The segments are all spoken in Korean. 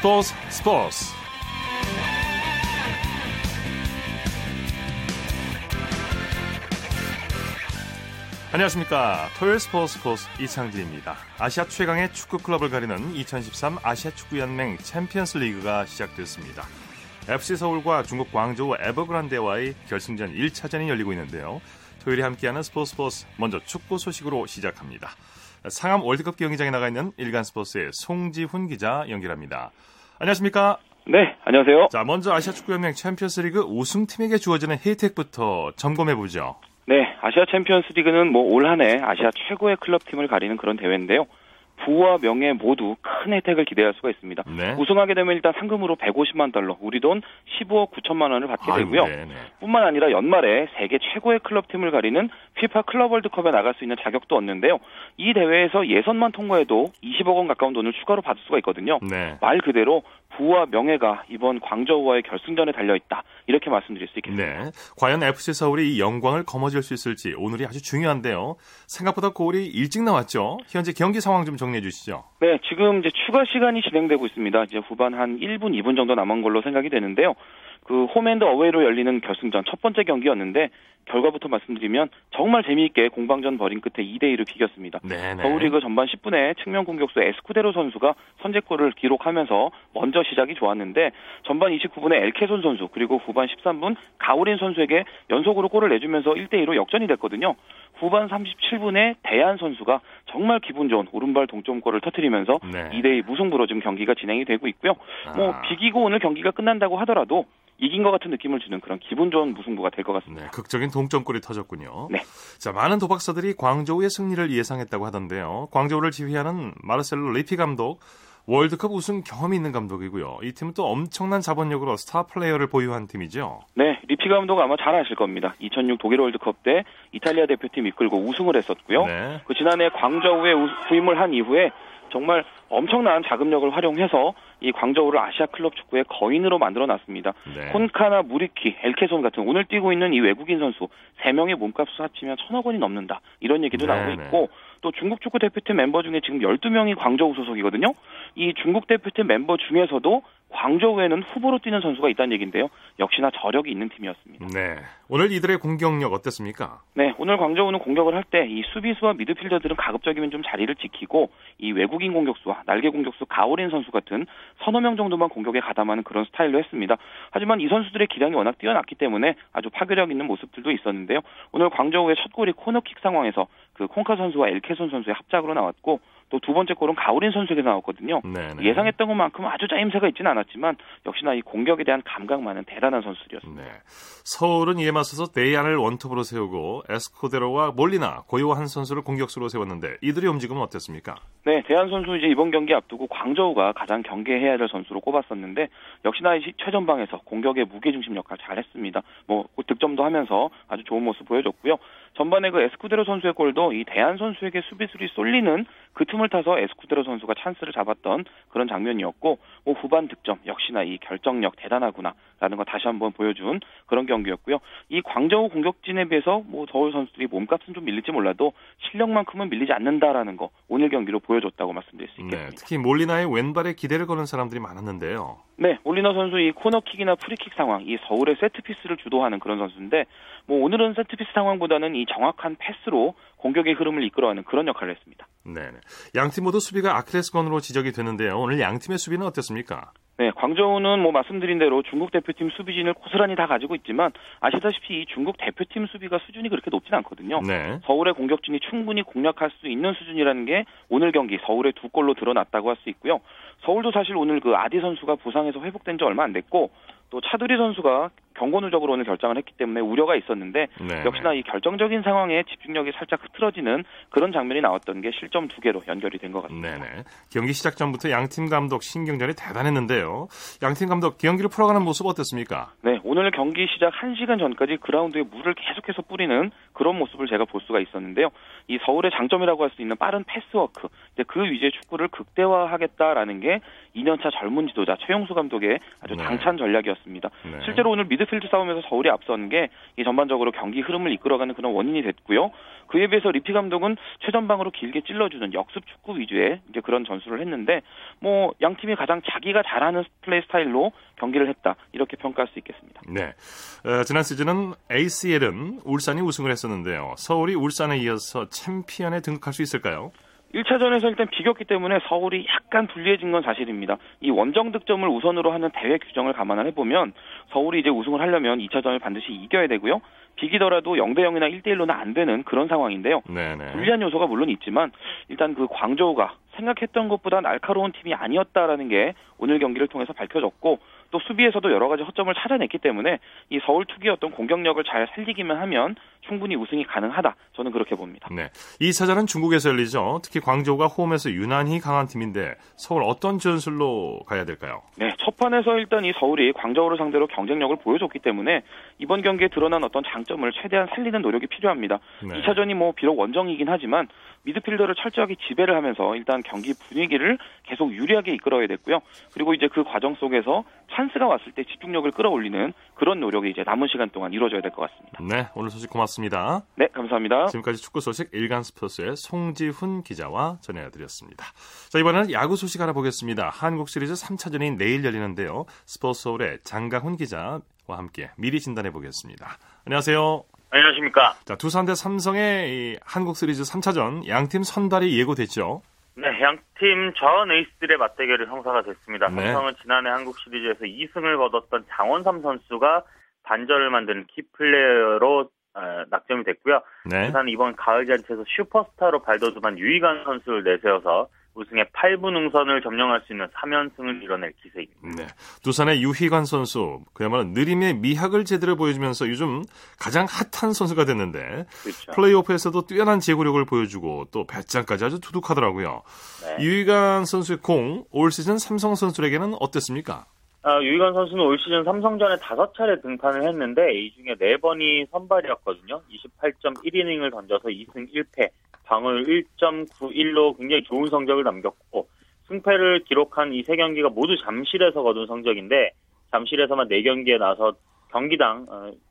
스포츠 스포츠. 안녕하십니까. 토요일 스포츠 스포츠 이창진입니다. 아시아 최강의 축구 클럽을 가리는 2013 아시아 축구연맹 챔피언스 리그가 시작됐습니다. FC 서울과 중국 광저우 에버그란데와의 결승전 1차전이 열리고 있는데요. 토요일에 함께하는 스포츠 스포츠 먼저 축구 소식으로 시작합니다. 상암 월드컵 경기장에 나가 있는 일간 스포츠의 송지훈 기자 연결합니다. 안녕하십니까? 네, 안녕하세요. 자, 먼저 아시아 축구연맹 챔피언스리그 우승팀에게 주어지는 혜택부터 점검해 보죠. 네, 아시아 챔피언스리그는 뭐 올 한해 아시아 최고의 클럽 팀을 가리는 그런 대회인데요. 부와 명예 모두 큰 혜택을 기대할 수가 있습니다. 네. 우승하게 되면 일단 상금으로 150만 달러, 우리 돈 15억 9천만 원을 받게 되고요. 아유, 뿐만 아니라 연말에 세계 최고의 클럽 팀을 가리는 피파 클럽 월드컵에 나갈 수 있는 자격도 얻는데요. 이 대회에서 예선만 통과해도 20억 원 가까운 돈을 추가로 받을 수가 있거든요. 네. 말 그대로 부와 명예가 이번 광저우와의 결승전에 달려 있다. 이렇게 말씀드릴 수 있겠습니다. 네. 과연 FC 서울이 이 영광을 거머쥘 수 있을지 오늘이 아주 중요한데요. 생각보다 골이 일찍 나왔죠. 현재 경기 상황 좀 정리해 주시죠. 네, 지금 이제 추가 시간이 진행되고 있습니다. 이제 후반 한 1분, 2분 정도 남은 걸로 생각이 되는데요. 그 홈앤드 어웨이로 열리는 결승전 첫 번째 경기였는데 결과부터 말씀드리면 정말 재미있게 공방전 벌인 끝에 2대 2로 비겼습니다. 네네. 서울리그 전반 10분에 측면 공격수 에스쿠데로 선수가 선제골을 기록하면서 먼저 시작이 좋았는데 전반 29분에 엘케손 선수 그리고 후반 13분 가오린 선수에게 연속으로 골을 내주면서 1대 2로 역전이 됐거든요. 후반 37분에 대한 선수가 정말 기분 좋은 오른발 동점골을 터뜨리면서 네. 2대2 무승부로 지금 경기가 진행이 되고 있고요. 뭐 아. 뭐 비기고 오늘 경기가 끝난다고 하더라도 이긴 것 같은 느낌을 주는 그런 기분 좋은 무승부가 될 것 같습니다. 네, 극적인 동점골이 터졌군요. 네. 자, 많은 도박사들이 광저우의 승리를 예상했다고 하던데요. 광저우를 지휘하는 마르셀로 리피 감독 월드컵 우승 경험이 있는 감독이고요. 이 팀은 또 엄청난 자본력으로 스타 플레이어를 보유한 팀이죠. 네, 리피 감독 아마 잘 아실 겁니다. 2006 독일 월드컵 때 이탈리아 대표팀 이끌고 우승을 했었고요. 네. 그 지난해 광저우에 부임을 한 이후에 정말 엄청난 자금력을 활용해서 이 광저우를 아시아 클럽 축구의 거인으로 만들어 놨습니다. 네. 콘카나 무리키, 엘케손 같은 오늘 뛰고 있는 이 외국인 선수 3명의 몸값을 합치면 천억 원이 넘는다. 이런 얘기도 네, 나오고 네. 있고 또 중국 축구 대표팀 멤버 중에 지금 12명이 광저우 소속이거든요. 이 중국 대표팀 멤버 중에서도 광저우에는 후보로 뛰는 선수가 있다는 얘기인데요. 역시나 저력이 있는 팀이었습니다. 네. 오늘 이들의 공격력 어땠습니까? 네. 오늘 광저우는 공격을 할 때 이 수비수와 미드필더들은 가급적이면 좀 자리를 지키고 이 외국인 공격수와 날개 공격수 가오린 선수 같은 서너 명 정도만 공격에 가담하는 그런 스타일로 했습니다. 하지만 이 선수들의 기량이 워낙 뛰어났기 때문에 아주 파괴력 있는 모습들도 있었는데요. 오늘 광저우의 첫 골이 코너킥 상황에서 그 콩카 선수와 엘케손 선수의 합작으로 나왔고 또 두 번째 골은 가오린 선수에게 나왔거든요. 네네. 예상했던 것만큼 아주 짜임새가 있지는 않았지만 역시나 이 공격에 대한 감각만은 대단한 선수들이었습니다. 네. 서울은 이에 맞서서 대안을 원톱으로 세우고 에스코데로와 몰리나 고요한 선수를 공격수로 세웠는데 이들의 움직임은 어땠습니까? 네, 대안 선수 이제 이번 경기 앞두고 광저우가 가장 경계해야 될 선수로 꼽았었는데 역시나 최전방에서 공격의 무게중심 역할 잘했습니다. 뭐 득점도 하면서 아주 좋은 모습 보여줬고요. 전반에 그 에스쿠데로 선수의 골도 이 대한 선수에게 수비수들이 쏠리는 그 틈을 타서 에스쿠데로 선수가 찬스를 잡았던 그런 장면이었고 뭐 후반 득점 역시나 이 결정력 대단하구나라는 거 다시 한번 보여준 그런 경기였고요. 이 광저우 공격진에 비해서 뭐 서울 선수들이 몸값은 좀 밀릴지 몰라도 실력만큼은 밀리지 않는다라는 거 오늘 경기로 보여줬다고 말씀드릴 수 네, 있겠습니다. 네, 특히 몰리나의 왼발에 기대를 거는 사람들이 많았는데요. 네, 몰리나 선수 이 코너킥이나 프리킥 상황, 이 서울의 세트피스를 주도하는 그런 선수인데 뭐 오늘은 세트피스 상황보다는 이 정확한 패스로 공격의 흐름을 이끌어가는 그런 역할을 했습니다. 네, 양팀 모두 수비가 아크레스건으로 지적이 되는데요. 오늘 양팀의 수비는 어땠습니까? 네, 광저우는 뭐 말씀드린 대로 중국 대표팀 수비진을 고스란히 다 가지고 있지만 아시다시피 이 중국 대표팀 수비가 수준이 그렇게 높진 않거든요. 네. 서울의 공격진이 충분히 공략할 수 있는 수준이라는 게 오늘 경기 서울의 두 골로 드러났다고 할 수 있고요. 서울도 사실 오늘 그 아디 선수가 부상해서 회복된 지 얼마 안 됐고 또 차두리 선수가 경고 누적으로 오늘 결정을 했기 때문에 우려가 있었는데 네. 역시나 이 결정적인 상황에 집중력이 살짝 흐트러지는 그런 장면이 나왔던 게 실점 두 개로 연결이 된 것 같습니다. 네네. 경기 시작 전부터 양팀 감독 신경전이 대단했는데요. 양팀 감독 경기를 풀어가는 모습 어땠습니까? 네, 오늘 경기 시작 1시간 전까지 그라운드에 물을 계속해서 뿌리는 그런 모습을 제가 볼 수가 있었는데요. 이 서울의 장점이라고 할 수 있는 빠른 패스워크, 이제 그 위주의 축구를 극대화하겠다라는 게 2년차 젊은 지도자 최용수 감독의 아주 네. 당찬 전략이었습니다. 네. 실제로 오늘 미드 필드 싸움에서 서울이 앞선 게 이 전반적으로 경기 흐름을 이끌어가는 그런 원인이 됐고요. 그에 비해서 리피 감독은 최전방으로 길게 찔러주는 역습 축구 위주의 이제 그런 전술을 했는데 뭐 양 팀이 가장 자기가 잘하는 플레이 스타일로 경기를 했다 이렇게 평가할 수 있겠습니다. 네, 어, 지난 시즌은 ACL은 울산이 우승을 했었는데요. 서울이 울산에 이어서 챔피언에 등극할 수 있을까요? 1차전에서 일단 비겼기 때문에 서울이 약간 불리해진 건 사실입니다. 이 원정 득점을 우선으로 하는 대회 규정을 감안을 해보면 서울이 이제 우승을 하려면 2차전을 반드시 이겨야 되고요. 비기더라도 0대 0이나 1대 1로는 안 되는 그런 상황인데요. 네네. 불리한 요소가 물론 있지만 일단 그 광저우가 생각했던 것보다 날카로운 팀이 아니었다라는 게 오늘 경기를 통해서 밝혀졌고 또 수비에서도 여러 가지 허점을 찾아냈기 때문에 이 서울 투기의 어떤 공격력을 잘 살리기만 하면 충분히 우승이 가능하다. 저는 그렇게 봅니다. 네. 이 차전은 중국에서 열리죠. 특히 광저우가 홈에서 유난히 강한 팀인데 서울 어떤 전술로 가야 될까요? 네. 첫 판에서 일단 이 서울이 광저우를 상대로 경쟁력을 보여줬기 때문에 이번 경기에 드러난 어떤 장점을 최대한 살리는 노력이 필요합니다. 네. 2차전이 뭐 비록 원정이긴 하지만 미드필더를 철저하게 지배를 하면서 일단 경기 분위기를 계속 유리하게 이끌어야 됐고요. 그리고 이제 그 과정 속에서 찬스가 왔을 때 집중력을 끌어올리는 그런 노력이 이제 남은 시간 동안 이루어져야 될 것 같습니다. 네, 오늘 소식 고맙습니다. 네, 감사합니다. 지금까지 축구 소식 일간 스포츠의 송지훈 기자와 전해드렸습니다. 자, 이번에는 야구 소식 알아보겠습니다. 한국 시리즈 3차전이 내일 열리는데요. 스포츠 서울의 장강훈 기자와 함께 미리 진단해 보겠습니다. 안녕하세요. 안녕하십니까. 자, 두산 대 삼성의 한국 시리즈 3차전 양팀 선발이 예고됐죠. 네, 양팀 전 에이스들의 맞대결이 성사가 됐습니다. 네. 삼성은 지난해 한국 시리즈에서 2승을 거뒀던 장원삼 선수가 반전을 만드는 키플레이어로 어, 낙점이 됐고요. 네. 두산은 이번 가을 잔치에서 슈퍼스타로 발돋움한 유희관 선수를 내세워서 우승의 8분 응선을 점령할 수 있는 3연승을 이뤄낼 기세입니다. 네. 두산의 유희관 선수, 그야말로 느림의 미학을 제대로 보여주면서 요즘 가장 핫한 선수가 됐는데 그렇죠. 플레이오프에서도 뛰어난 제구력을 보여주고 또 배짱까지 아주 두둑하더라고요. 네. 유희관 선수의 공, 올 시즌 삼성 선수에게는 어땠습니까? 아, 유희관 선수는 올 시즌 삼성전에 다섯 차례 등판을 했는데 이 중에 네 번이 선발이었거든요. 28.1이닝을 던져서 2승 1패, 방울 1.91로 굉장히 좋은 성적을 남겼고 승패를 기록한 이 세 경기가 모두 잠실에서 거둔 성적인데 잠실에서만 4경기에 나서 경기당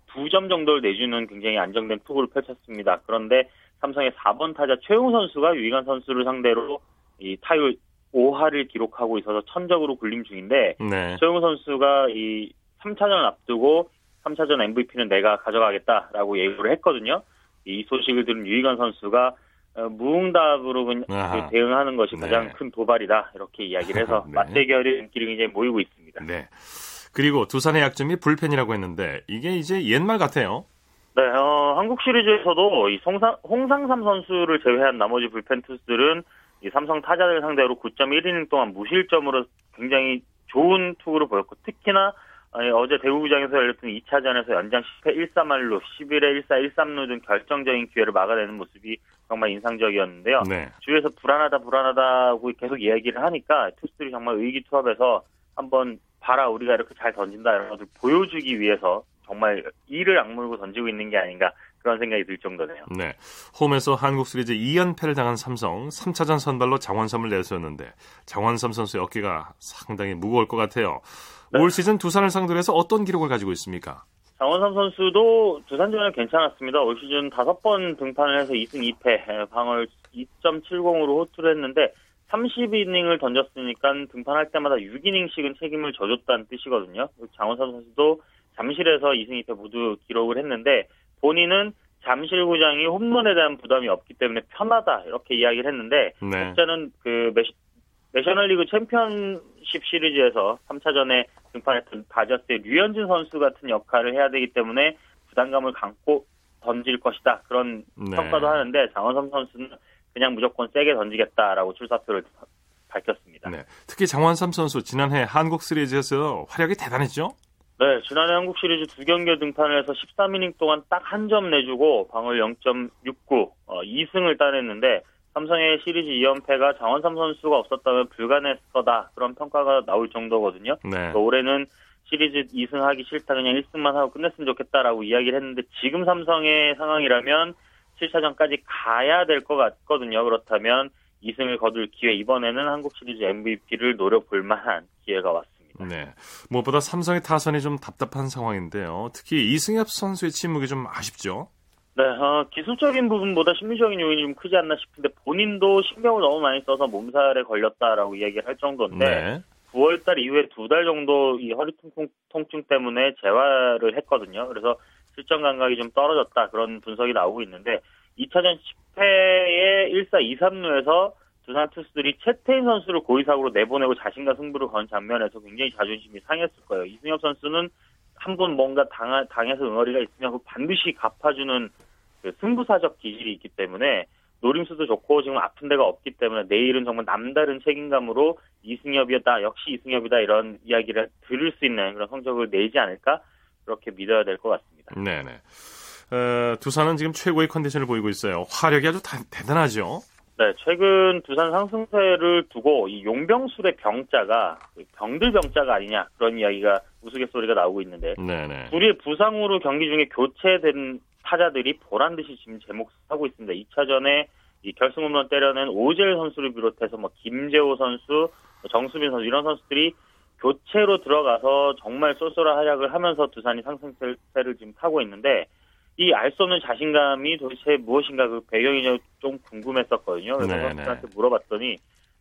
2점 어, 정도를 내주는 굉장히 안정된 투구를 펼쳤습니다. 그런데 삼성의 4번 타자 최용 선수가 유희관 선수를 상대로 이 타율 5할을 기록하고 있어서 천적으로 굴림 중인데 네. 최용 선수가 이 3차전을 앞두고 3차전 MVP는 내가 가져가겠다라고 예고를 했거든요. 이 소식을 들은 유희관 선수가 어, 무응답으로 그냥 대응하는 것이 네. 가장 큰 도발이다 이렇게 이야기를 해서 네. 맞대결의 인기를 굉장히 모이고 있습니다. 네. 그리고 두산의 약점이 불펜이라고 했는데 이게 이제 옛말 같아요. 네, 어, 한국 시리즈에서도 이 송상, 홍상삼 선수를 제외한 나머지 불펜 투수들은 이 삼성 타자들 상대로 9.1이닝 동안 무실점으로 굉장히 좋은 투구를 보였고 특히나 아니, 어제 대구구장에서 열렸던 2차전에서 연장 10회 1-3할로 11회 1-4, 1-3루 등 결정적인 기회를 막아내는 모습이 정말 인상적이었는데요. 네. 주위에서 불안하다 불안하다고 계속 이야기를 하니까 투수들이 정말 의기투합해서 한번 봐라 우리가 이렇게 잘 던진다 이런 것을 보여주기 위해서 정말 이를 악물고 던지고 있는 게 아닌가 그런 생각이 들 정도네요. 네. 홈에서 한국 시리즈 2연패를 당한 삼성 3차전 선발로 장원삼을 내세웠는데 장원삼 선수의 어깨가 상당히 무거울 것 같아요. 네. 올 시즌 두산을 상대로 해서 어떤 기록을 가지고 있습니까? 장원삼 선수도 두산전에 괜찮았습니다. 올 시즌 다섯 번 등판을 해서 2승 2패, 방을 2.70으로 호투를 했는데 30이닝을 던졌으니까 등판할 때마다 6이닝씩은 책임을 져줬다는 뜻이거든요. 장원삼 선수도 잠실에서 2승 2패 모두 기록을 했는데 본인은 잠실구장이 홈런에 대한 부담이 없기 때문에 편하다 이렇게 이야기를 했는데 네. 실제는 그 내셔널리그 챔피언십 시리즈에서 3차전에 등판했던 다저스의 류현진 선수 같은 역할을 해야 되기 때문에 부담감을 감고 던질 것이다. 그런 네. 평가도 하는데 장원삼 선수는 그냥 무조건 세게 던지겠다라고 출사표를 밝혔습니다. 네. 특히 장원삼 선수 지난해 한국 시리즈에서 활약이 대단했죠? 네, 지난해 한국 시리즈 두 경기에 등판을 해서 13이닝 동안 딱 한 점 내주고 방울 0.69, 어, 2승을 따냈는데 삼성의 시리즈 2연패가 장원삼 선수가 없었다면 불가능했을 거다 그런 평가가 나올 정도거든요. 네. 올해는 시리즈 2승하기 싫다 그냥 1승만 하고 끝냈으면 좋겠다라고 이야기를 했는데 지금 삼성의 상황이라면 7차전까지 가야 될 것 같거든요. 그렇다면 2승을 거둘 기회 이번에는 한국 시리즈 MVP를 노려볼 만한 기회가 왔습니다. 네. 무엇보다 삼성의 타선이 좀 답답한 상황인데요. 특히 이승엽 선수의 침묵이 좀 아쉽죠. 네, 어, 기술적인 부분보다 심리적인 요인이 좀 크지 않나 싶은데 본인도 신경을 너무 많이 써서 몸살에 걸렸다라고 이야기를 할 정도인데 네. 9월달 이후에 두 달 정도 이 허리 통증, 통증 때문에 재활을 했거든요. 그래서 실전 감각이 좀 떨어졌다 그런 분석이 나오고 있는데 2차전 10회에 1사 2, 3루에서 두산 투수들이 채태인 선수를 고의사고로 내보내고 자신과 승부를 건 장면에서 굉장히 자존심이 상했을 거예요. 이승엽 선수는 한 번 뭔가 당, 당해서 응어리가 있으면 반드시 갚아주는 그 승부사적 기질이 있기 때문에 노림수도 좋고 지금 아픈 데가 없기 때문에 내일은 정말 남다른 책임감으로 이승엽이었다 역시 이승엽이다 이런 이야기를 들을 수 있는 그런 성적을 내지 않을까 그렇게 믿어야 될 것 같습니다. 네네. 어, 두산은 지금 최고의 컨디션을 보이고 있어요. 화력이 아주 다, 대단하죠. 네, 최근 두산 상승세를 두고 이 용병술의 병자가 병들 병자가 아니냐 그런 이야기가 우스갯소리가 나오고 있는데 네네. 둘이 부상으로 경기 중에 교체된 타자들이 보란 듯이 지금 제목하고 있습니다. 2차전에 이 결승 홈런 때려낸 오젤 선수를 비롯해서 뭐 김재호 선수, 뭐 정수빈 선수 이런 선수들이 교체로 들어가서 정말 쏠쏠한 활약을 하면서 두산이 상승세를 지금 타고 있는데 이 알 수 없는 자신감이 도대체 무엇인가 그 배경이 좀 궁금했었거든요. 그래서 네네. 선수들한테 물어봤더니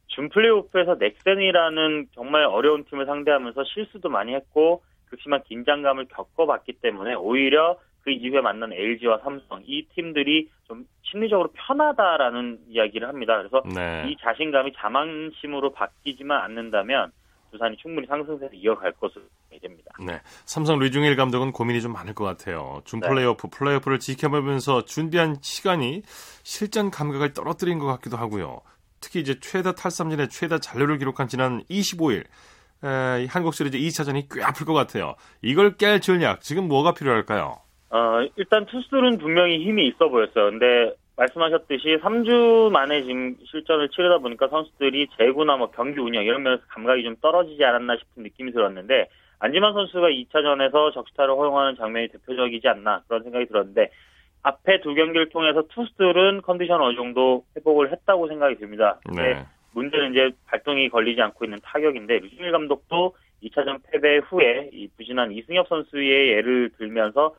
준 플레이오프에서 넥센이라는 정말 어려운 팀을 상대하면서 실수도 많이 했고 극심한 긴장감을 겪어봤기 때문에 오히려 그 이후에 만난 LG와 삼성 이 팀들이 좀 심리적으로 편하다라는 이야기를 합니다. 그래서 네. 이 자신감이 자만심으로 바뀌지만 않는다면 두산이 충분히 상승세를 이어갈 것으로 예됩니다. 네. 삼성 류중일 감독은 고민이 좀 많을 것 같아요. 준 네. 플레이오프, 플레이오프를 지켜보면서 준비한 시간이 실전 감각을 떨어뜨린 것 같기도 하고요. 특히 이제 최다 탈삼진의 최다 잔류를 기록한 지난 25일 에, 이 한국 시리즈 2차전이 꽤 아플 것 같아요. 이걸 깰 전략 지금 뭐가 필요할까요? 어, 일단 투수들은 분명히 힘이 있어 보였어요. 근데 말씀하셨듯이 3주 만에 지금 실전을 치르다 보니까 선수들이 재구나 뭐 경기 운영 이런 면에서 감각이 좀 떨어지지 않았나 싶은 느낌이 들었는데 안지만 선수가 2차전에서 적시타를 허용하는 장면이 대표적이지 않나 그런 생각이 들었는데 앞에 두 경기를 통해서 투수들은 컨디션 어느 정도 회복을 했다고 생각이 듭니다. 근데 네. 문제는 이제 발동이 걸리지 않고 있는 타격인데 류진일 감독도 2차전 패배 후에 이 부진한 이승엽 선수의 예를 들면서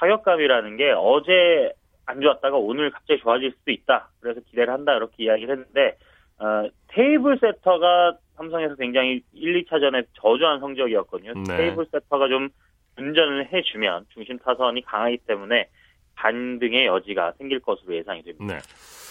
타격감이라는 게 어제 안 좋았다가 오늘 갑자기 좋아질 수도 있다. 그래서 기대를 한다 이렇게 이야기를 했는데 어, 테이블 세터가 삼성에서 굉장히 1, 2차전에 저조한 성적이었거든요. 네. 테이블 세터가 좀 운전을 해주면 중심 타선이 강하기 때문에 반등의 여지가 생길 것으로 예상이 됩니다. 네.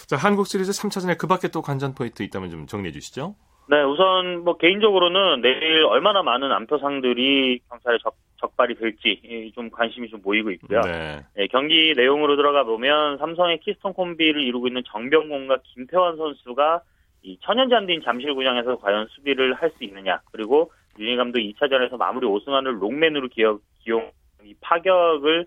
자, 한국 시리즈 3차전에 그 밖에 또 관전 포인트 있다면 좀 정리해 주시죠. 네, 우선 뭐 개인적으로는 내일 얼마나 많은 암표상들이 경찰에 적, 적발이 될지 예, 좀 관심이 좀 모이고 있고요. 네. 예, 경기 내용으로 들어가 보면 삼성의 키스톤 콤비를 이루고 있는 정병곤과 김태완 선수가 이 천연잔디인 잠실구장에서 과연 수비를 할 수 있느냐 그리고 유진 감독 2차전에서 마무리 오승환을 롱맨으로 기억, 기용 이 파격을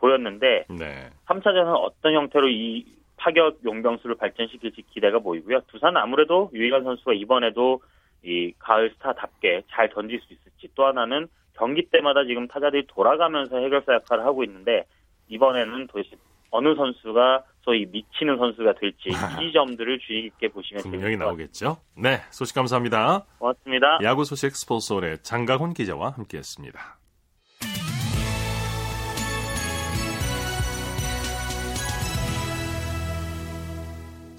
보였는데 네. 3차전은 어떤 형태로 이 파격 용병수를 발전시킬지 기대가 보이고요. 두산은 아무래도 유희관 선수가 이번에도 이 가을 스타답게 잘 던질 수 있을지 또 하나는 경기 때마다 지금 타자들이 돌아가면서 해결사 역할을 하고 있는데 이번에는 도대체 어느 선수가 소위 미치는 선수가 될지 이 점들을 주의 깊게 보시면 분명히. 나오겠죠. 네. 소식 감사합니다. 고맙습니다. 야구 소식 스포츠홀의 장가훈 기자와 함께했습니다.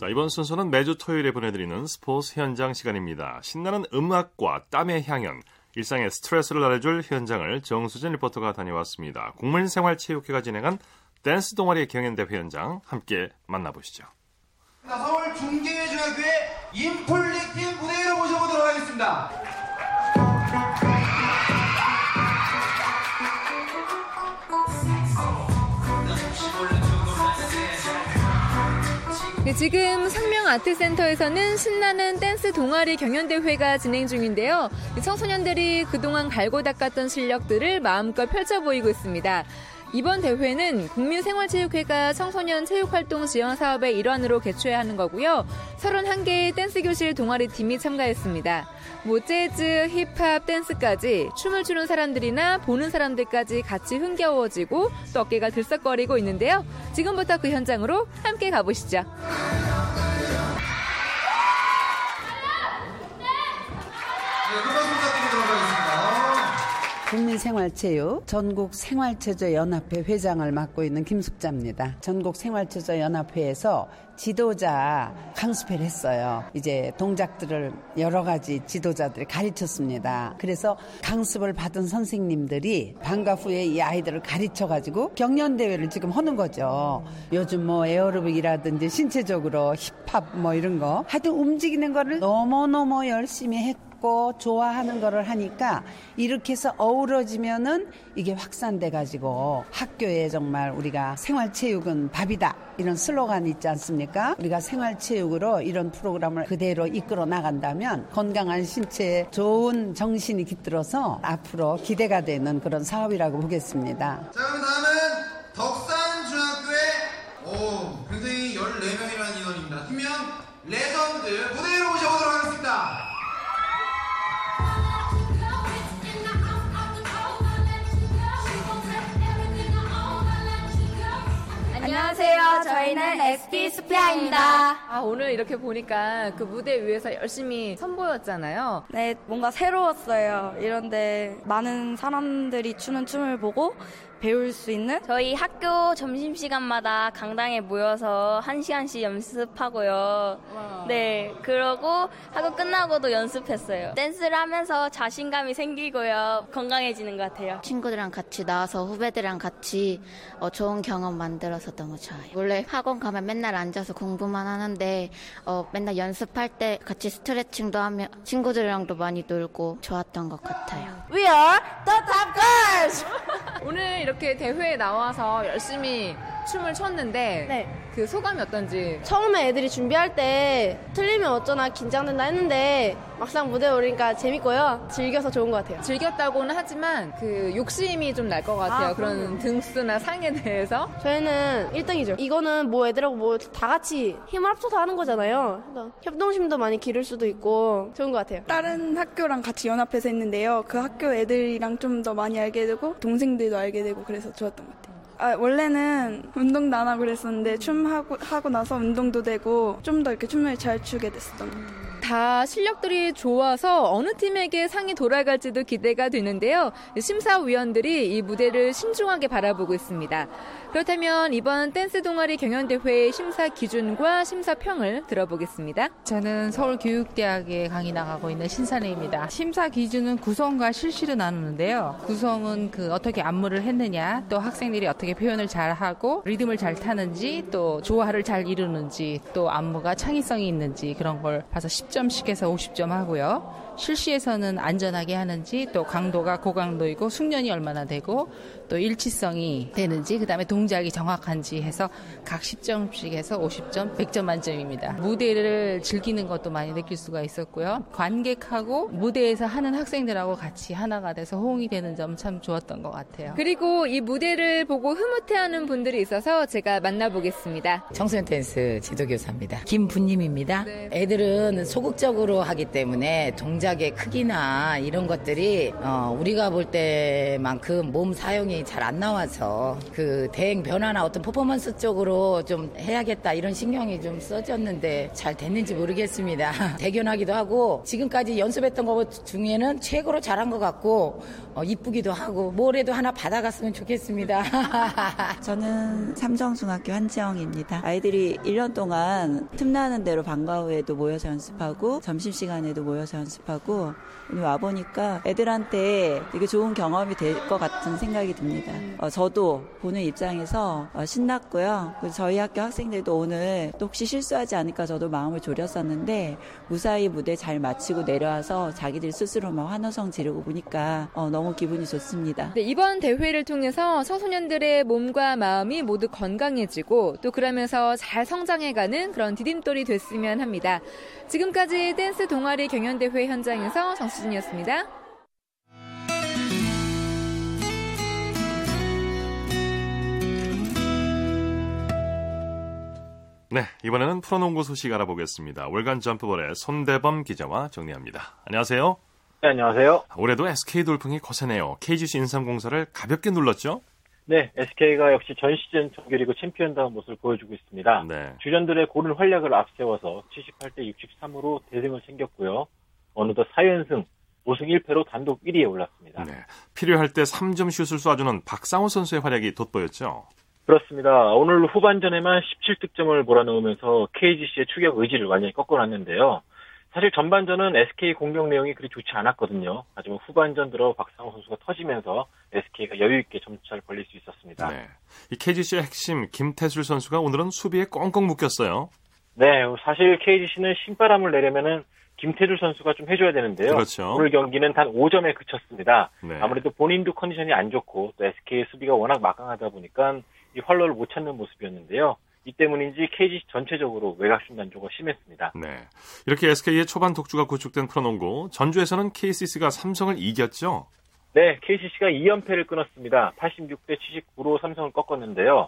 자, 이번 순서는 매주 토요일에 보내드리는 스포츠 현장 시간입니다. 신나는 음악과 땀의 향연, 일상의 스트레스를 날려줄 현장을 정수진 리포터가 다녀왔습니다. 국민생활체육회가 진행한 댄스 동아리 경연대회 현장 함께 만나보시죠. 서울 중계중학교의 인플릭팀 무대 위로 모셔보도록 하겠습니다. 지금 상명 아트센터에서는 신나는 댄스 동아리 경연대회가 진행 중인데요. 이 청소년들이 그동안 갈고 닦았던 실력들을 마음껏 펼쳐 보이고 있습니다. 이번 대회는 국민생활체육회가 청소년 체육활동 지원 사업의 일환으로 개최 하는 거고요. 31개의 댄스 교실 동아리 팀이 참가했습니다. 뭐 재즈, 힙합, 댄스까지 춤을 추는 사람들이나 보는 사람들까지 같이 흥겨워지고 또 어깨가 들썩거리고 있는데요. 지금부터 그 현장으로 함께 가보시죠. 국민생활체육 전국 생활체조 연합회 회장을 맡고 있는 김숙자입니다. 전국 생활체조 연합회에서 지도자 강습회를 했어요. 이제 동작들을 여러 가지 지도자들이 가르쳤습니다. 그래서 강습을 받은 선생님들이 방과 후에 이 아이들을 가르쳐 가지고 경연 대회를 지금 하는 거죠. 요즘 뭐 에어로빅이라든지 신체적으로 힙합 뭐 이런 거 하여튼 움직이는 거를 너무너무 열심히 했고 있고 좋아하는 거를 하니까 이렇게 해서 어우러지면은 이게 확산돼 가지고 학교에 정말 우리가 생활체육은 밥이다 이런 슬로건 있지 않습니까? 우리가 생활체육으로 이런 프로그램을 그대로 이끌어 나간다면 건강한 신체, 좋은 정신이 깃들어서 앞으로 기대가 되는 그런 사업이라고 보겠습니다. 자, 그럼 다음은 안녕하세요. 저희는 ST 스피아입니다. 아, 오늘 이렇게 보니까 그 무대 위에서 열심히 선보였잖아요. 네, 뭔가 새로웠어요. 이런데 많은 사람들이 추는 춤을 보고 배울 수 있는 저희 학교 점심 시간마다 강당에 모여서 한 시간씩 연습하고요. 네, 그러고 학교 끝나고도 연습했어요. 댄스를 하면서 자신감이 생기고요. 건강해지는 것 같아요. 친구들이랑 같이 나와서 후배들이랑 같이 어, 좋은 경험 만들어서 너무 좋아요. 원래 학원 가면 맨날 앉아서 공부만 하는데 어, 맨날 연습할 때 같이 스트레칭도 하며 친구들이랑도 많이 놀고 좋았던 것 같아요. We are the top girls! 오늘 이렇게 대회에 나와서 열심히 춤을 췄는데 네. 그 소감이 어떤지 처음에 애들이 준비할 때 틀리면 어쩌나 긴장된다 했는데 막상 무대에 오르니까 재밌고요. 즐겨서 좋은 것 같아요. 즐겼다고는 하지만 그 욕심이 좀 날 것 같아요. 아, 그런 그럼요. 등수나 상에 대해서. 저희는 1등이죠. 이거는 뭐 애들하고 뭐 다 같이 힘을 합쳐서 하는 거잖아요. 그러니까 협동심도 많이 기를 수도 있고 좋은 것 같아요. 다른 학교랑 같이 연합해서 했는데요. 그 학교 애들이랑 좀 더 많이 알게 되고 동생들도 알게 되고 그래서 좋았던 것 같아요. 아, 원래는 운동도 안 하고 그랬었는데 춤 하고 하고 나서 운동도 되고 좀 더 이렇게 춤을 잘 추게 됐었던 것 같아요. 다 실력들이 좋아서 어느 팀에게 상이 돌아갈지도 기대가 되는데요. 심사위원들이 이 무대를 신중하게 바라보고 있습니다. 그렇다면 이번 댄스 동아리 경연대회의 심사 기준과 심사평을 들어보겠습니다. 저는 서울교육대학에 강의 나가고 있는 신사래입니다. 심사 기준은 구성과 실시를 나누는데요. 구성은 그 어떻게 안무를 했느냐, 또 학생들이 어떻게 표현을 잘 하고 리듬을 잘 타는지, 또 조화를 잘 이루는지, 또 안무가 창의성이 있는지 그런 걸 봐서 10점씩 해서 50점 하고요. 실시에서는 안전하게 하는지, 또 강도가 고강도이고 숙련이 얼마나 되고, 또 일치성이 되는지, 그 다음에 동작이 정확한지 해서 각 10점씩 해서 50점, 100점 만점입니다. 무대를 즐기는 것도 많이 느낄 수가 있었고요. 관객하고 무대에서 하는 학생들하고 같이 하나가 돼서 호응이 되는 점 참 좋았던 것 같아요. 그리고 이 무대를 보고 흐뭇해하는 분들이 있어서 제가 만나보겠습니다. 청소년 댄스 지도교사입니다. 김분님입니다. 애들은 소극적으로 하기 때문에 동작 의 크기나 이런 것들이 어, 우리가 볼 때만큼 몸 사용이 잘 안 나와서 그 대행 변화나 어떤 퍼포먼스 쪽으로 좀 해야겠다 이런 신경이 좀 써졌는데 잘 됐는지 모르겠습니다. 대견하기도 하고 지금까지 연습했던 것 중에는 최고로 잘한 것 같고 어, 이쁘기도 하고 뭐래도 하나 받아갔으면 좋겠습니다. 저는 삼성중학교 한지영입니다. 아이들이 1년 동안 틈나는 대로 방과 후에도 모여서 연습하고 점심시간에도 모여서 연습하고 오늘 와보니까 애들한테 되게 좋은 경험이 될 것 같은 생각이 듭니다. 어, 저도 보는 입장에서 어, 신났고요. 저희 학교 학생들도 오늘 또 혹시 실수하지 않을까 저도 마음을 졸였었는데 무사히 무대 잘 마치고 내려와서 자기들 스스로 막 환호성 지르고 보니까 어, 너무 기분이 좋습니다. 네, 이번 대회를 통해서 청소년들의 몸과 마음이 모두 건강해지고 또 그러면서 잘 성장해가는 그런 디딤돌이 됐으면 합니다. 지금까지 댄스 동아리 경연대회 현장에서 정수 진이었습니다. 네, 이번에는 프로농구 소식 알아보겠습니다. 월간 점프볼의 손대범 기자와 정리합니다. 안녕하세요. 네, 안녕하세요. 올해도 SK 돌풍이 거세네요. KGC 인삼공사를 가볍게 눌렀죠? 네, SK가 역시 전 시즌 정규리그 챔피언다운 모습을 보여주고 있습니다. 네. 주전들의 고른 활약을 앞세워서 78대 63으로 대승을 챙겼고요. 어느덧 4연승, 5승 1패로 단독 1위에 올랐습니다. 네. 필요할 때 3점 슛을 쏴주는 박상호 선수의 활약이 돋보였죠. 그렇습니다. 오늘 후반전에만 17득점을 몰아넣으면서 KGC의 추격 의지를 완전히 꺾어놨는데요. 사실 전반전은 SK 공격 내용이 그리 좋지 않았거든요. 하지만 후반전 들어 박상호 선수가 터지면서 SK가 여유 있게 점수차를 벌릴 수 있었습니다. 네. 이 KGC의 핵심 김태술 선수가 오늘은 수비에 꽁꽁 묶였어요. 네, 사실 KGC는 신바람을 내려면은 김태줄 선수가 좀 해줘야 되는데요. 그렇죠. 오늘 경기는 단 5점에 그쳤습니다. 네. 아무래도 본인도 컨디션이 안 좋고 또 SK의 수비가 워낙 막강하다 보니까 이 활로를 못 찾는 모습이었는데요. 이 때문인지 KGC 전체적으로 외곽슛 난조가 심했습니다. 네. 이렇게 SK의 초반 독주가 구축된 프로농구, 전주에서는 KCC가 삼성을 이겼죠? 네, KCC가 2연패를 끊었습니다. 86대 79로 삼성을 꺾었는데요.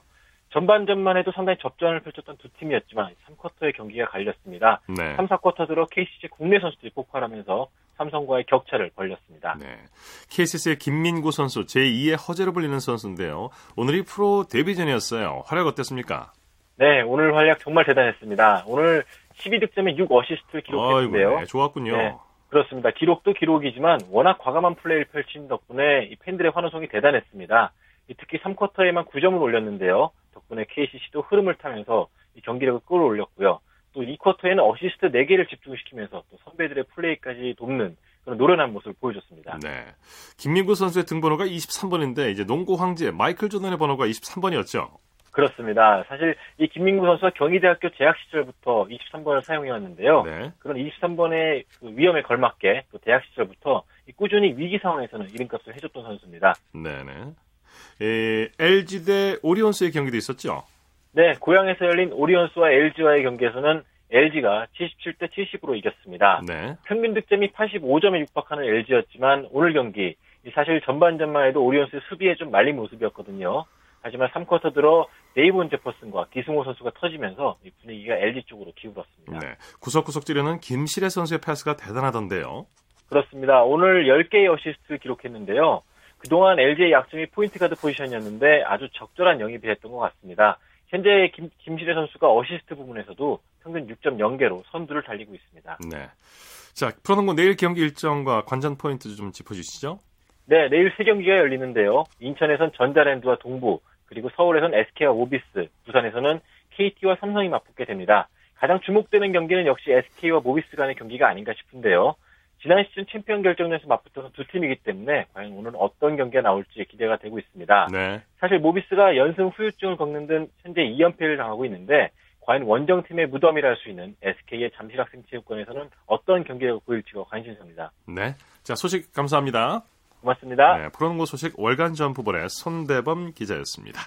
전반전만 해도 상당히 접전을 펼쳤던 두 팀이었지만 3쿼터의 경기가 갈렸습니다. 네. 3, 4쿼터 들어 KCC 국내 선수들이 폭발하면서 삼성과의 격차를 벌렸습니다. 네. KCC의 김민구 선수, 제2의 허재로 불리는 선수인데요. 오늘이 프로 데뷔전이었어요. 활약 어땠습니까? 네, 오늘 활약 정말 대단했습니다. 오늘 12득점에 6어시스트를 기록했는데요. 네, 좋았군요. 네, 그렇습니다. 기록도 기록이지만 워낙 과감한 플레이를 펼친 덕분에 이 팬들의 환호성이 대단했습니다. 특히 3쿼터에만 9점을 올렸는데요. 덕분에 KCC도 흐름을 타면서 이 경기력을 끌어올렸고요. 또 2쿼터에는 어시스트 4개를 집중시키면서 또 선배들의 플레이까지 돕는 그런 노련한 모습을 보여줬습니다. 네. 김민구 선수의 등번호가 23번인데 이제 농구 황제 마이클 조던의 번호가 23번이었죠. 그렇습니다. 사실 이 김민구 선수가 경희대학교 재학 시절부터 23번을 사용해왔는데요. 네. 그런 23번의 그 위엄에 걸맞게 또 대학 시절부터 꾸준히 위기 상황에서는 이름값을 해줬던 선수입니다. 네네. 에, LG 대 오리온스의 경기도 있었죠. 네, 고향에서 열린 오리온스와 LG와의 경기에서는 LG가 77대 70으로 이겼습니다. 네. 평균 득점이 85점에 육박하는 LG였지만 오늘 경기 사실 전반전만 해도 오리온스의 수비에 좀 말린 모습이었거든요. 하지만 3쿼터 들어 데이본 제퍼슨과 기승호 선수가 터지면서 분위기가 LG 쪽으로 기울었습니다. 네. 구석구석 찌르는 김시래 선수의 패스가 대단하던데요. 그렇습니다. 오늘 10개의 어시스트를 기록했는데요. 그동안 LG의 약점이 포인트 가드 포지션이었는데 아주 적절한 영입이 됐던 것 같습니다. 현재 김, 김시래 선수가 어시스트 부분에서도 평균 6.0개로 선두를 달리고 있습니다. 네. 자, 프로농구 내일 경기 일정과 관전 포인트 좀 짚어주시죠. 네, 내일 세 경기가 열리는데요. 인천에선 전자랜드와 동부, 그리고 서울에선 SK와 모비스, 부산에서는 KT와 삼성이 맞붙게 됩니다. 가장 주목되는 경기는 역시 SK와 모비스 간의 경기가 아닌가 싶은데요. 지난 시즌 챔피언 결정전에서 맞붙어서 두 팀이기 때문에 과연 오늘은 어떤 경기가 나올지 기대가 되고 있습니다. 네. 사실 모비스가 연승 후유증을 겪는 등 현재 2연패를 당하고 있는데 과연 원정팀의 무덤이라 할 수 있는 SK의 잠실학생 체육관에서는 어떤 경기력을 보일지가 관심사입니다. 네. 자, 소식 감사합니다. 고맙습니다. 네, 프로농구 소식 월간 점프볼의 손대범 기자였습니다.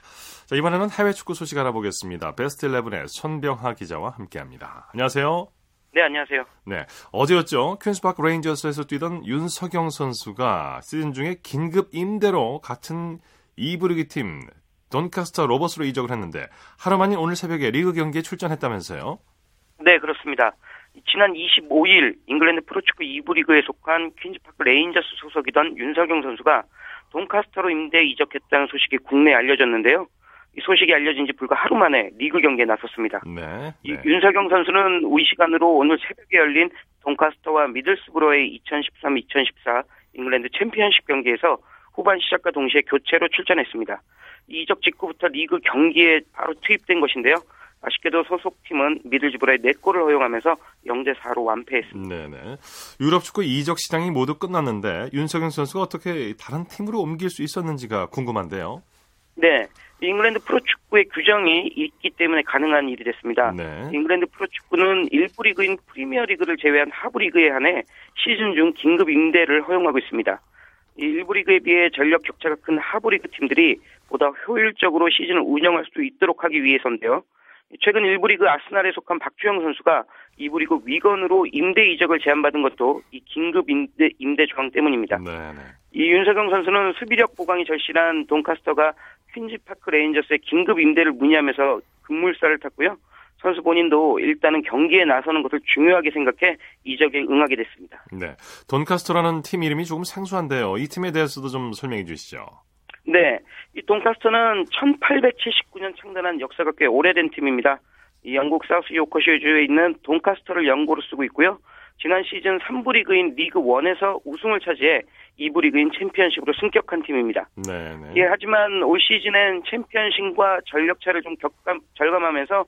자, 이번에는 해외 축구 소식 알아보겠습니다. 베스트 11의 손병하 기자와 함께합니다. 안녕하세요. 네, 안녕하세요. 네, 어제였죠. 퀸스파크 레인저스에서 뛰던 윤석영 선수가 시즌 중에 긴급 임대로 같은 이부 리그 팀 돈카스터 로버스로 이적을 했는데 하루 만인 오늘 새벽에 리그 경기에 출전했다면서요? 네, 그렇습니다. 지난 25일 잉글랜드 프로축구 2부 리그에 속한 퀸즈파크 레인저스 소속이던 윤석영 선수가 돈카스터로 임대 이적했다는 소식이 국내에 알려졌는데요. 이 소식이 알려진 지 불과 하루 만에 리그 경기에 나섰습니다. 네. 이 윤석영 선수는 우리 시간으로 오늘 새벽에 열린 돈카스터와 미들스브로의 2013-2014 잉글랜드 챔피언십 경기에서 후반 시작과 동시에 교체로 출전했습니다. 이 이적 직후부터 리그 경기에 바로 투입된 것인데요. 아쉽게도 소속팀은 미들즈브로에 4골을 허용하면서 0대 4로 완패했습니다. 네네. 유럽 축구 이적 시장이 모두 끝났는데 윤석영 선수가 어떻게 다른 팀으로 옮길 수 있었는지가 궁금한데요. 네. 잉글랜드 프로축구의 규정이 있기 때문에 가능한 일이 됐습니다. 네. 잉글랜드 프로축구는 일부 리그인 프리미어리그를 제외한 하부 리그에 한해 시즌 중 긴급 임대를 허용하고 있습니다. 일부 리그에 비해 전력 격차가 큰 하부 리그 팀들이 보다 효율적으로 시즌을 운영할 수 있도록 하기 위해서인데요. 최근 일부 리그 아스날에 속한 박주영 선수가 2부 리그 위건으로 임대 이적을 제안받은 것도 이 긴급 임대, 임대 조항 때문입니다. 네네. 이 윤석영 선수는 수비력 보강이 절실한 돈카스터가 퀸즈파크 레인저스의 긴급 임대를 문의하면서 급물살을 탔고요. 선수 본인도 일단은 경기에 나서는 것을 중요하게 생각해 이적에 응하게 됐습니다. 네. 돈카스터라는 팀 이름이 조금 생소한데요. 이 팀에 대해서도 좀 설명해 주시죠. 네. 이 돈카스터는 1879년 창단한 역사가 꽤 오래된 팀입니다. 이 영국 사우스 요크셔주에 있는 돈카스터를 연고로 쓰고 있고요. 지난 시즌 3부 리그인 리그 1에서 우승을 차지해 2부 리그인 챔피언십으로 승격한 팀입니다. 네, 네. 예, 하지만 올 시즌엔 챔피언십과 전력차를 좀 격감, 절감하면서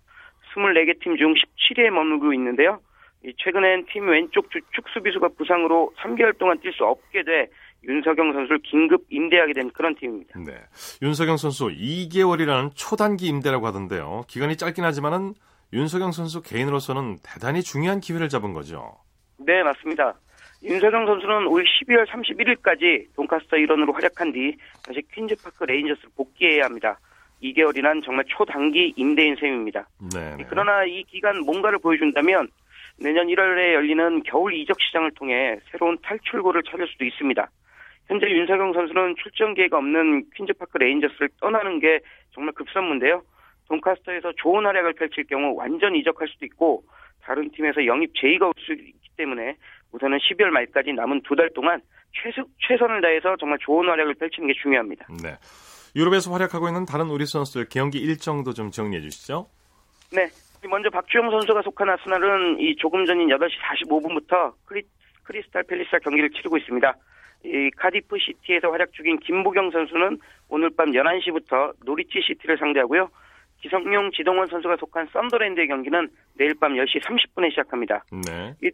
24개 팀 중 17위에 머물고 있는데요. 이 최근엔 팀 왼쪽 주축 수비수가 부상으로 3개월 동안 뛸 수 없게 돼 윤석영 선수를 긴급 임대하게 된 그런 팀입니다. 네. 윤석영 선수 2개월이라는 초단기 임대라고 하던데요. 기간이 짧긴 하지만은 윤석영 선수 개인으로서는 대단히 중요한 기회를 잡은 거죠. 네, 맞습니다. 윤석영 선수는 올 12월 31일까지 돈카스터 일원으로 활약한 뒤 다시 퀸즈파크 레인저스로 복귀해야 합니다. 2개월이란 정말 초단기 임대인 셈입니다. 네. 그러나 이 기간 뭔가를 보여준다면 내년 1월에 열리는 겨울 이적 시장을 통해 새로운 탈출구를 찾을 수도 있습니다. 현재 윤석영 선수는 출전 기회가 없는 퀸즈파크 레인저스를 떠나는 게 정말 급선무인데요. 돈카스터에서 좋은 활약을 펼칠 경우 완전 이적할 수도 있고 다른 팀에서 영입 제의가 올 수 있기 때문에 우선은 12월 말까지 남은 두 달 동안 최소, 최선을 다해서 정말 좋은 활약을 펼치는 게 중요합니다. 네. 유럽에서 활약하고 있는 다른 우리 선수들 경기 일정도 좀 정리해 주시죠. 네. 먼저 박주영 선수가 속한 아스날은 이 조금 전인 8시 45분부터 크리, 크리스탈 팰리스와 경기를 치르고 있습니다. 이 카디프 시티에서 활약 중인 김보경 선수는 오늘 밤 11시부터 노리치 시티를 상대하고요. 기성용 지동원 선수가 속한 썬더랜드의 경기는 내일 밤 10시 30분에 시작합니다. 네. 이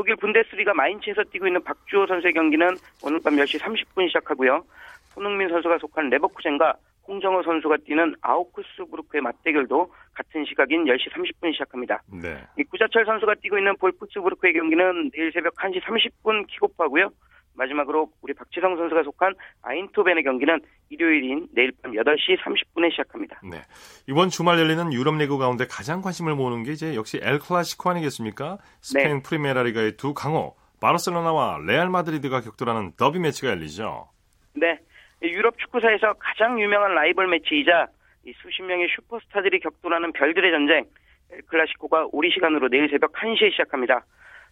독일 분데스리가 마인츠에서 뛰고 있는 박주호 선수의 경기는 오늘 밤 10시 30분 시작하고요. 손흥민 선수가 속한 레버쿠젠과 홍정호 선수가 뛰는 아우크스부르크의 맞대결도 같은 시각인 10시 30분 시작합니다. 네. 이 구자철 선수가 뛰고 있는 볼프스부르크의 경기는 내일 새벽 1시 30분 킥오프하고요. 마지막으로 우리 박지성 선수가 속한 아인트호벤의 경기는 일요일인 내일 밤 8시 30분에 시작합니다. 네. 이번 주말 열리는 유럽 리그 가운데 가장 관심을 모으는 게 이제 역시 엘 클라시코 아니겠습니까? 스페인 네. 프리메라 리가의 두 강호 바르셀로나와 레알 마드리드가 격돌하는 더비 매치가 열리죠. 네. 이 유럽 축구사에서 가장 유명한 라이벌 매치이자 이 수십 명의 슈퍼스타들이 격돌하는 별들의 전쟁 엘 클라시코가 우리 시간으로 내일 새벽 1시에 시작합니다.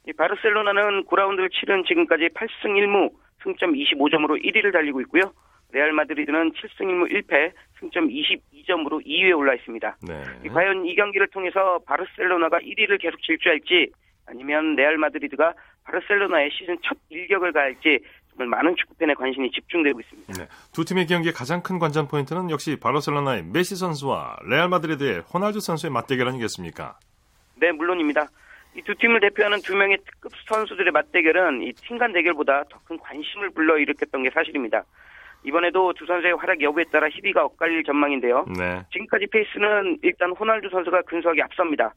이 바르셀로나는 9라운드를 치른 지금까지 8승 1무 승점 25점으로 1위를 달리고 있고요. 레알 마드리드는 7승 1무 1패 승점 22점으로 2위에 올라 있습니다. 네. 이 과연 이 경기를 통해서 바르셀로나가 1위를 계속 질주할지 아니면 레알 마드리드가 바르셀로나의 시즌 첫 일격을 가할지 정말 많은 축구팬의 관심이 집중되고 있습니다. 네. 두 팀의 경기의 가장 큰 관전 포인트는 역시 바르셀로나의 메시 선수와 레알 마드리드의 호날두 선수의 맞대결 아니겠습니까? 네, 물론입니다. 이 두 팀을 대표하는 두 명의 특급 선수들의 맞대결은 이 팀 간 대결보다 더 큰 관심을 불러일으켰던 게 사실입니다. 이번에도 두 선수의 활약 여부에 따라 희비가 엇갈릴 전망인데요. 네. 지금까지 페이스는 일단 호날두 선수가 근소하게 앞섭니다.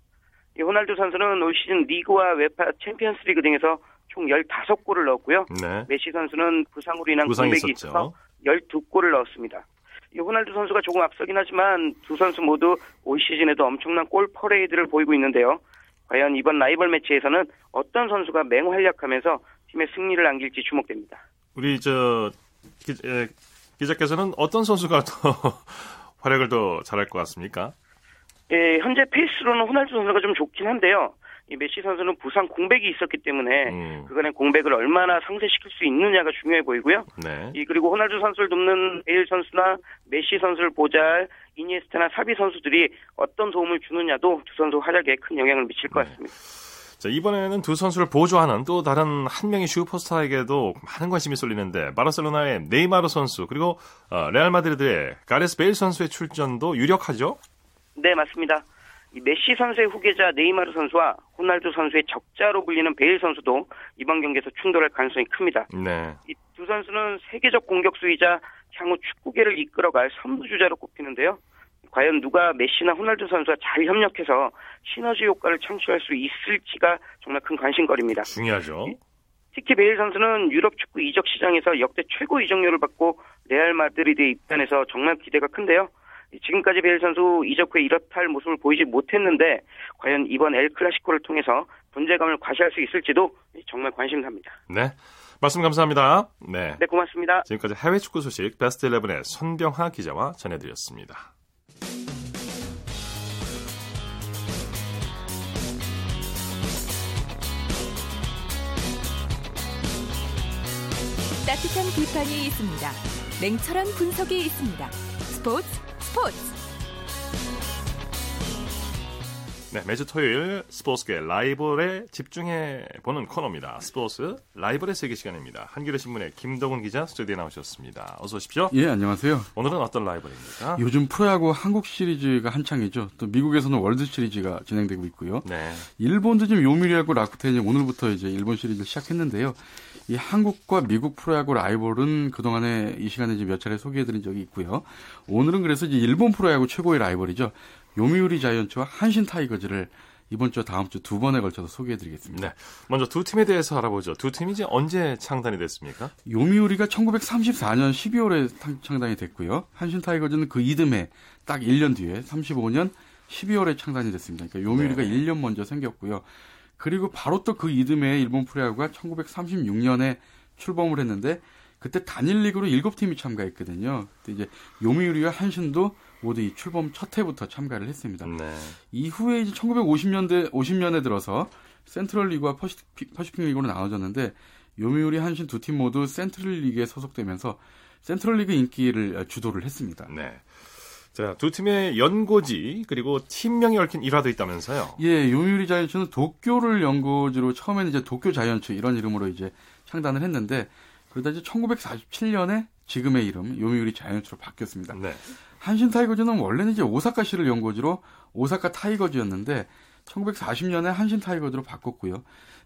이 호날두 선수는 올 시즌 리그와 UEFA 챔피언스 리그 등에서 총 15골을 넣었고요. 네. 메시 선수는 부상으로 인한 공백이. 있어서 12골을 넣었습니다. 이 호날두 선수가 조금 앞서긴 하지만 두 선수 모두 올 시즌에도 엄청난 골 퍼레이드를 보이고 있는데요. 과연 이번 라이벌 매치에서는 어떤 선수가 맹활약하면서 팀의 승리를 안길지 주목됩니다. 우리 저 기, 에, 기자께서는 어떤 선수가 더 활약을 더 잘할 것 같습니까? 예, 현재 페이스로는 호날두 선수가 좀 좋긴 한데요. 이 메시 선수는 부상 공백이 있었기 때문에 음. 그간의 공백을 얼마나 상쇄시킬 수 있느냐가 중요해 보이고요. 네. 이 그리고 호날두 선수를 돕는 베일 선수나 메시 선수를 보좌할 이니에스타나 사비 선수들이 어떤 도움을 주느냐도 두 선수 활약에 큰 영향을 미칠 것 같습니다. 자, 이번에는 두 선수를 보조하는 또 다른 한 명의 슈퍼스타에게도 많은 관심이 쏠리는데 바르셀로나의 네이마르 선수 그리고 어, 레알 마드리드의 가레스 베일 선수의 출전도 유력하죠? 네, 맞습니다. 이 메시 선수의 후계자 네이마르 선수와 호날두 선수의 적자로 불리는 베일 선수도 이번 경기에서 충돌할 가능성이 큽니다. 네. 이 두 선수는 세계적 공격수이자 향후 축구계를 이끌어갈 선두주자로 꼽히는데요. 과연 누가 메시나 호날두 선수와 잘 협력해서 시너지 효과를 창출할 수 있을지가 정말 큰 관심거리입니다. 중요하죠. 특히 베일 선수는 유럽 축구 이적 시장에서 역대 최고 이적료를 받고 레알 마드리드에 입단해서 정말 기대가 큰데요. 지금까지 베일 선수 이적 후에 이렇다 할 모습을 보이지 못했는데 과연 이번 엘 클라시코를 통해서 존재감을 과시할 수 있을지도 정말 관심삽니다. 네. 말씀 감사합니다. 네. 네, 고맙습니다. 지금까지 해외 축구 소식 베스트 11의 손병하 기자와 전해드렸습니다. 따뜻한 비판이 있습니다. 냉철한 분석이 있습니다. 스포츠 스포츠 네, 매주 토요일 스포츠계 라이벌에 집중해 보는 코너입니다. 스포츠 라이벌의 세계 시간입니다. 한겨레 신문의 김동훈 기자 스튜디오에 나오셨습니다. 어서 오십시오. 예, 안녕하세요. 오늘은 어떤 라이벌입니까? 요즘 프로야구 한국 시리즈가 한창이죠. 또 미국에서는 월드 시리즈가 진행되고 있고요. 네. 일본도 지금 요미우리하고 라쿠텐이 오늘부터 이제 일본 시리즈를 시작했는데요. 이 한국과 미국 프로야구 라이벌은 그동안에 이 시간에 이제 몇 차례 소개해드린 적이 있고요. 오늘은 그래서 이제 일본 프로야구 최고의 라이벌이죠. 요미우리 자이언츠와 한신 타이거즈를 이번 주 다음 주 두 번에 걸쳐서 소개해드리겠습니다. 네. 먼저 두 팀에 대해서 알아보죠. 두 팀이 이제 언제 창단이 됐습니까? 요미우리가 1934년 12월에 창단이 됐고요. 한신 타이거즈는 그 이듬해 딱 1년 뒤에 35년 12월에 창단이 됐습니다. 그러니까 요미우리가 네. 1년 먼저 생겼고요. 그리고 바로 또 그 이듬해 일본 프로야구가 1936년에 출범을 했는데 그때 단일 리그로 7팀이 참가했거든요. 이제 요미우리와 한신도 모두 이 출범 첫 해부터 참가를 했습니다. 네. 이후에 이제 1950년대 50년에 들어서 센트럴 리그와 퍼시픽, 퍼시픽 리그로 나눠졌는데 요미우리 한신 두 팀 모두 센트럴 리그에 소속되면서 센트럴 리그 인기를 주도를 했습니다. 네. 자, 두 팀의 연고지 그리고 팀명이 얽힌 일화도 있다면서요? 예, 요미우리 자이언츠는 도쿄를 연고지로 처음에는 이제 도쿄 자이언츠 이런 이름으로 이제 창단을 했는데 그러다 이제 1947년에 지금의 이름 요미우리 자이언츠로 바뀌었습니다. 네. 한신 타이거즈는 원래는 이제 오사카시를 연고지로 오사카 타이거즈였는데 1940년에 한신 타이거즈로 바꿨고요.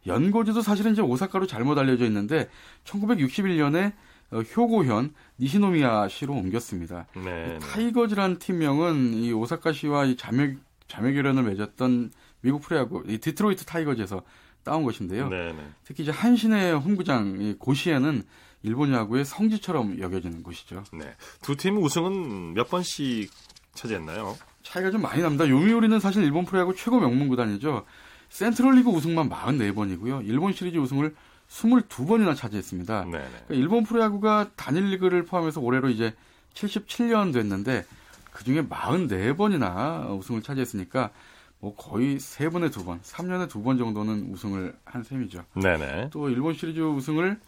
연고지도 사실은 이제 오사카로 잘못 알려져 있는데 1961년에 어, 효고현 니시노미야 시로 옮겼습니다. 네, 네. 타이거즈라는 팀명은 이 오사카시와 이 자매 자매 결연을 맺었던 미국 프로야구 이 디트로이트 타이거즈에서 따온 것인데요. 네, 네. 특히 이제 한신의 홈구장 고시엔은 일본 야구의 성지처럼 여겨지는 곳이죠. 네. 두팀 우승은 몇 번씩 차지했나요? 차이가 좀 많이 납니다. 요미우리는 사실 일본 프로야구 최고 명문 구단이죠. 센트럴리그 우승만 44번이고요. 일본 시리즈 우승을 22번이나 차지했습니다. 그러니까 일본 프로야구가 단일 리그를 포함해서 올해로 이제 77년 됐는데 그중에 44번이나 우승을 차지했으니까 뭐 거의 3번에 2번, 3년에 2번 정도는 우승을 한 셈이죠. 네네. 또 일본 시리즈 우승을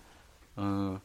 어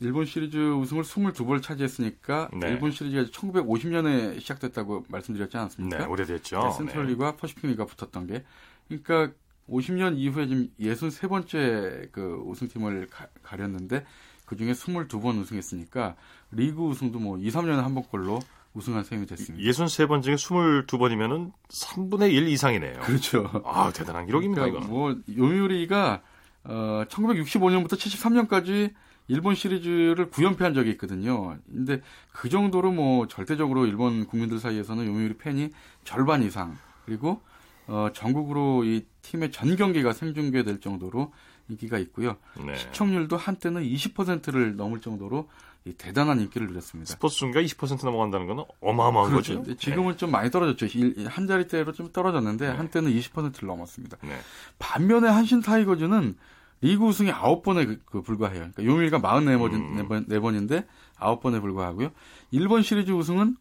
일본 시리즈 우승을 22번 차지했으니까 네. 일본 시리즈가 1950년에 시작됐다고 말씀드렸지 않았습니까? 네, 오래됐죠. 네, 센트럴리그와 네. 퍼시픽리가 붙었던 게. 그러니까 50년 이후에 지금 63번째 그 우승팀을 가, 렸는데 그중에 22번 우승했으니까 리그 우승도 뭐 2, 3년에 한 번꼴로 우승한 셈이 됐습니다. 63번 중에 22번이면은 3분의 1 이상이네요. 그렇죠. 아, 대단한 기록입니다, 그러니까 이거. 뭐 요미우리가 어 1965년부터 73년까지 일본 시리즈를 9연패한 적이 있거든요. 근데 그 정도로 뭐 절대적으로 일본 국민들 사이에서는 요미우리 팬이 절반 이상 그리고 어 전국으로 이 팀의 전 경기가 생중계될 정도로 인기가 있고요. 네. 시청률도 한때는 20%를 넘을 정도로 대단한 인기를 누렸습니다. 스포츠 중계가 20% 넘어간다는 건 어마어마한 그렇죠. 거죠. 지금은 네. 좀 많이 떨어졌죠. 한 자리대로 좀 떨어졌는데 네. 한때는 20%를 넘었습니다. 네. 반면에 한신 타이거즈는 리그 우승이 9번에 그, 그 불과해요. 그러니까 요밀가 44번, 음. 4번인데 9번에 불과하고요. 1번 시리즈 우승은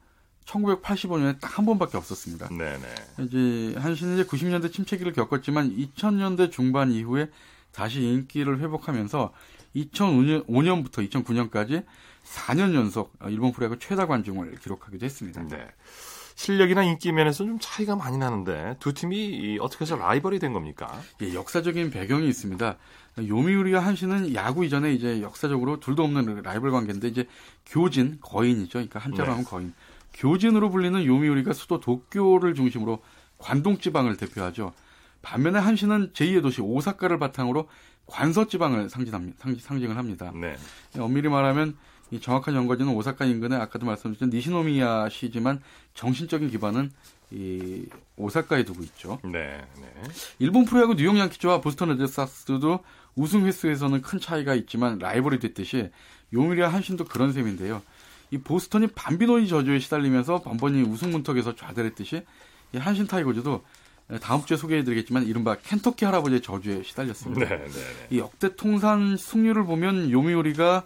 1985년에 딱 한 번밖에 없었습니다. 네네. 이제 한신은 이제 90년대 침체기를 겪었지만 2000년대 중반 이후에 다시 인기를 회복하면서 2005년부터 2009년까지 4년 연속 일본 프로야구 최다 관중을 기록하기도 했습니다. 네. 실력이나 인기 면에서 좀 차이가 많이 나는데 두 팀이 어떻게 해서 라이벌이 된 겁니까? 예, 역사적인 배경이 있습니다. 요미우리와 한신은 야구 이전에 이제 역사적으로 둘도 없는 라이벌 관계인데 이제 교진 거인이죠. 그러니까 한자로 네. 하면 거인. 교진으로 불리는 요미우리가 수도 도쿄를 중심으로 관동 지방을 대표하죠. 반면에 한신은 제2의 도시 오사카를 바탕으로 관서 지방을 상징합니다. 상징을 합니다. 네. 엄밀히 말하면 이 정확한 연거지는 오사카 인근의 아까도 말씀드렸던 니시노미야 시지만 정신적인 기반은 이 오사카에 두고 있죠. 네, 네. 일본 프로야구 뉴욕 양키즈와 보스턴 레드삭스도 우승 횟수에서는 큰 차이가 있지만 라이벌이 됐듯이 용일이와 한신도 그런 셈인데요. 이 보스턴이 밤비노이 저주에 시달리면서 번번이 우승 문턱에서 좌절했듯이 이 한신 타이거즈도 다음 주에 소개해드리겠지만 이른바 켄터키 할아버지의 저주에 시달렸습니다. 네, 네, 네. 이 역대 통산 승률을 보면 요미우리가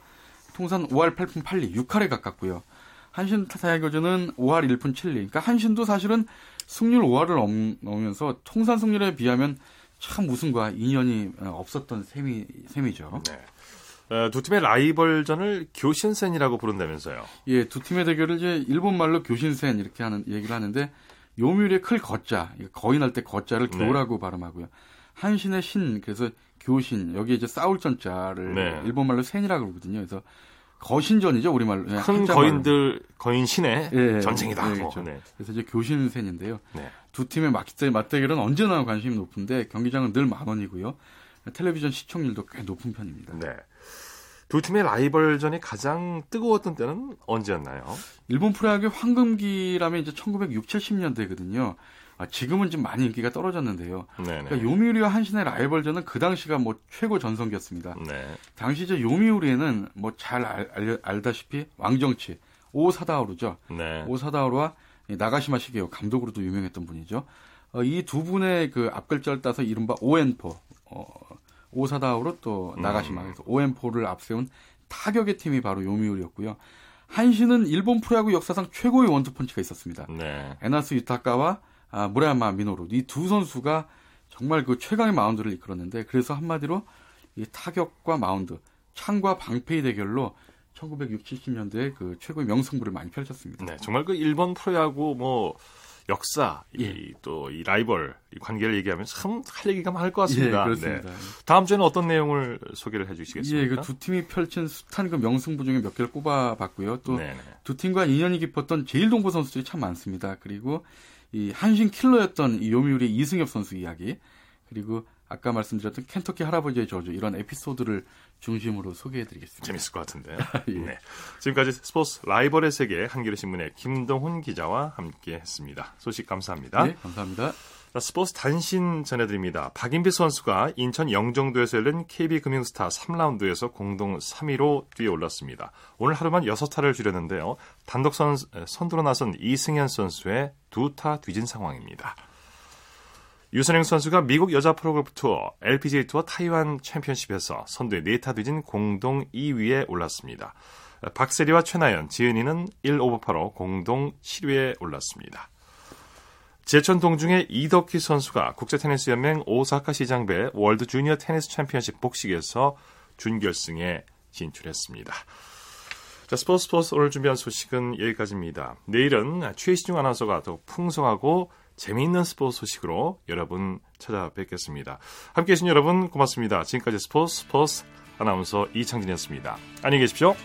통산 5할 8푼 8리 6할에 가깝고요. 한신 타이거즈는 5할 1푼 7리. 그러니까 한신도 사실은 승률 5할을 넘으면서 통산 승률에 비하면 참 우승과 인연이 없었던 셈이, 셈이죠. 네. 어, 두 팀의 라이벌전을 교신센이라고 부른다면서요? 예, 두 팀의 대결을 이제 일본 말로 교신센 이렇게 하는 얘기를 하는데 요미우리의 클 거자, 거인할 때 거자를 네. 교라고 발음하고요. 한신의 신, 그래서 교신, 여기 이제 싸울 전자를 네. 일본 말로 센이라고 그러거든요. 그래서 거신전이죠, 우리 말로. 예, 큰. 거인들 거인 신의 예, 전쟁이다. 예, 뭐. 그렇죠. 네. 그래서 이제 교신센인데요. 네. 두 팀의 맞대, 맞대결은 언제나 관심이 높은데 경기장은 늘 만 원이고요. 텔레비전 시청률도 꽤 높은 편입니다. 네. 두 팀의 라이벌전이 가장 뜨거웠던 때는 언제였나요? 일본 프로야구 황금기라면 이제 1960, 70년대거든요. 아, 지금은 좀 많이 인기가 떨어졌는데요. 그러니까 요미우리와 한신의 라이벌전은 그 당시가 뭐 최고 전성기였습니다. 네. 당시 저 요미우리에는 뭐 잘 알다시피 왕정치 오사다오루죠. 네. 오사다오루와 이 나가시마 시게오 감독으로도 유명했던 분이죠. 어, 이 두 분의 그 앞글자를 따서 이른바 ON포 어, 오사다오루 또 나가시마 그래서 ON포를 앞세운 타격의 팀이 바로 요미우리였고요. 한신은 일본 프로야구 역사상 최고의 원투펀치가 있었습니다. 네. 에나쓰 유타카와 아, 무라야마 미노루 이 두 선수가 정말 그 최강의 마운드를 이끌었는데 그래서 한마디로 이 타격과 마운드, 창과 방패의 대결로 1960, 70년대에 그 최고의 명승부를 많이 펼쳤습니다. 네, 정말 그 일본 프로야구 뭐 역사, 예. 이또이 라이벌 이 관계를 얘기하면 참 할 얘기가 많을 것 같습니다. 예, 그렇습니다. 네. 다음 주에는 어떤 내용을 소개를 해주시겠습니까? 예, 그 두 팀이 펼친 숱한 그 명승부 중에 몇 개를 꼽아봤고요. 또 네네. 두 팀과 인연이 깊었던 제일동부 선수들이 참 많습니다. 그리고 이 한신 킬러였던 이 요미우리 이승엽 선수 이야기, 그리고 아까 말씀드렸던 켄터키 할아버지의 저주 이런 에피소드를 중심으로 소개해드리겠습니다. 재밌을 것 같은데요. 예. 네. 지금까지 스포츠 라이벌의 세계 한겨레 신문의 김동훈 기자와 함께했습니다. 소식 감사합니다. 네, 감사합니다. 자, 스포츠 단신 전해드립니다. 박인비 선수가 인천 영종도에서 열린 KB금융스타 3라운드에서 공동 3위로 뛰어올랐습니다. 오늘 하루만 6타를 줄였는데요. 단독 선, 선두로 나선 이승현 선수의 두 타 뒤진 상황입니다. 유선영 선수가 미국 여자 프로골프 투어 LPGA 투어 타이완 챔피언십에서 선두에 4타 뒤진 공동 2위에 올랐습니다. 박세리와 최나연, 지은희는 1오버파로 공동 7위에 올랐습니다. 제천 동중의 이덕희 선수가 국제테니스연맹 오사카 시장배 월드 주니어 테니스 챔피언십 복식에서 준결승에 진출했습니다. 자, 스포츠 스포츠 오늘 준비한 소식은 여기까지입니다. 내일은 최시중 아나운서가 더 풍성하고 재미있는 스포츠 소식으로 여러분 찾아뵙겠습니다. 함께해 주신 여러분 고맙습니다. 지금까지 스포츠 스포츠 아나운서 이창진이었습니다. 안녕히 계십시오.